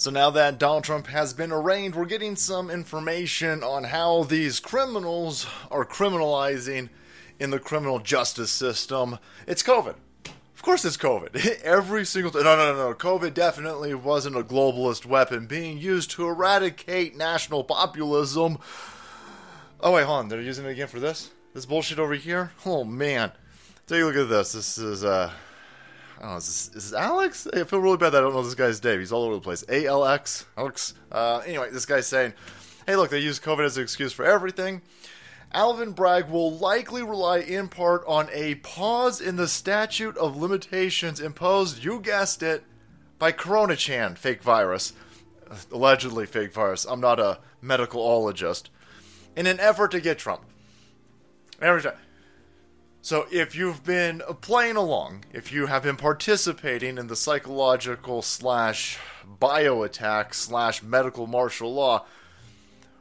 So now that Donald Trump has been arraigned, we're getting some information on how these criminals are criminalizing in the criminal justice system. It's COVID. Of course, it's COVID. Every single no, no, no, no. COVID definitely wasn't a globalist weapon being used to eradicate national populism. Oh wait, hold on. They're using it again for this. This bullshit over here. Oh man, take a look at this. This is uh, I is this, is this Alex? I feel really bad that I don't know this guy's name. He's all over the place. A L X Alex. Uh, anyway, this guy's saying, "Hey, look, they use COVID as an excuse for everything." Alvin Bragg will likely rely in part on a pause in the statute of limitations imposed, you guessed it, by Corona Chan, fake virus. Allegedly fake virus. I'm not a medicalologist. In an effort to get Trump. Every time. So, if you've been playing along, if you have been participating in the psychological slash bio attack slash medical martial law,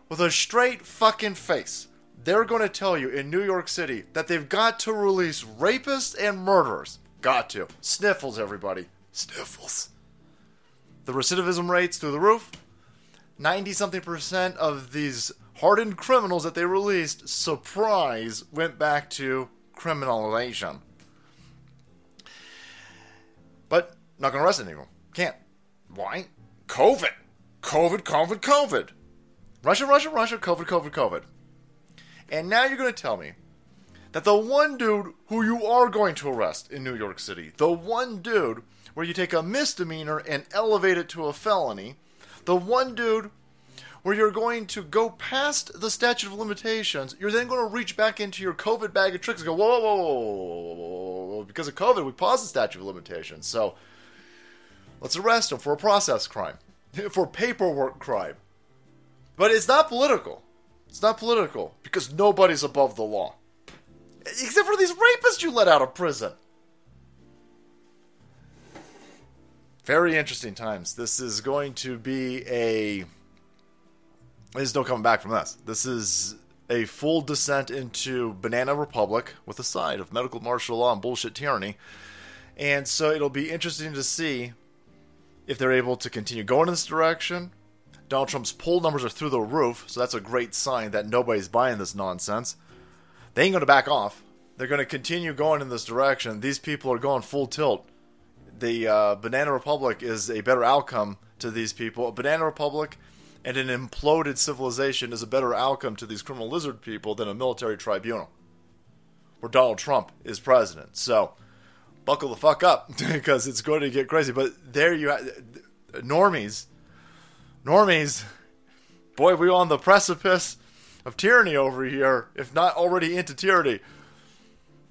with a straight fucking face, they're going to tell you in New York City that they've got to release rapists and murderers. Got to. Sniffles, everybody. Sniffles. The recidivism rates through the roof. 90 something percent of these hardened criminals that they released, surprise, went back to criminalization. But not going to arrest anyone. Can't. Why? COVID. COVID, COVID, COVID. Russia, Russia, Russia, COVID, COVID, COVID. And now you're going to tell me that the one dude who you are going to arrest in New York City, the one dude where you take a misdemeanor and elevate it to a felony, the one dude where you're going to go past the statute of limitations, you're then going to reach back into your COVID bag of tricks and go, whoa, whoa, whoa, whoa, whoa, because of COVID, we paused the statute of limitations. So let's arrest him for a process crime, for paperwork crime. But it's not political. It's not political because nobody's above the law. Except for these rapists you let out of prison. Very interesting times. This is going to be a. There's no coming back from this. This is a full descent into Banana Republic with a side of medical martial law and bullshit tyranny. And so it'll be interesting to see if they're able to continue going in this direction Donald Trump's poll numbers are through the roof, so that's a great sign that nobody's buying this nonsense. They ain't going to back off. They're going to continue going in this direction. These people are going full tilt. The uh, Banana Republic is a better outcome to these people. A Banana Republic and an imploded civilization is a better outcome to these criminal lizard people than a military tribunal where Donald Trump is president. So, buckle the fuck up because it's going to get crazy. But there you have normies normies, boy, we're on the precipice of tyranny over here, if not already into tyranny.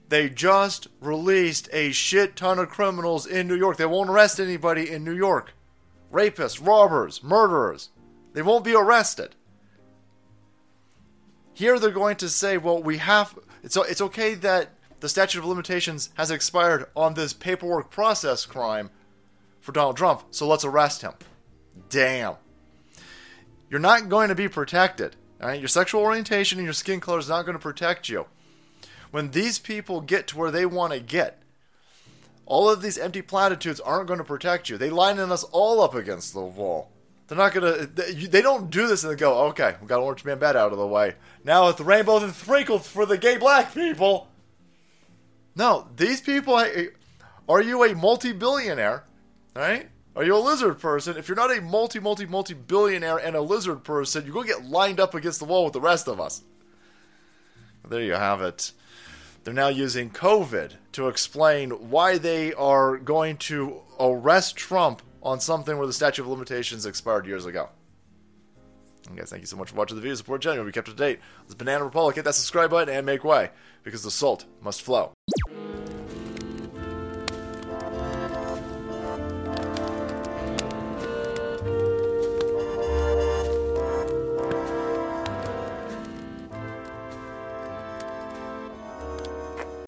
They just released a shit ton of criminals in New York. They won't arrest anybody in New York. Rapists, robbers, murderers. They won't be arrested. Here they're going to say, well, we have. It's, it's okay that the statute of limitations has expired on this paperwork process crime for Donald Trump, so let's arrest him. Damn you're not going to be protected. All right? Your sexual orientation and your skin color is not going to protect you. When these people get to where they want to get, all of these empty platitudes aren't going to protect you. They line us all up against the wall. They're not to. They don't do this and they go, okay, we got Orange Man Bad out of the way. Now it's rainbows and sprinkles for the gay black people. No, these people. Are you a multi billionaire? Right? Are you a lizard person? If you're not a multi, multi, multi billionaire and a lizard person, you're going to get lined up against the wall with the rest of us. There you have it. They're now using COVID to explain why they are going to arrest Trump on something where the statute of limitations expired years ago. And guys, thank you so much for watching the video. Support channel. Be kept up to date. This Banana Republic. Hit that subscribe button and make way because the salt must flow.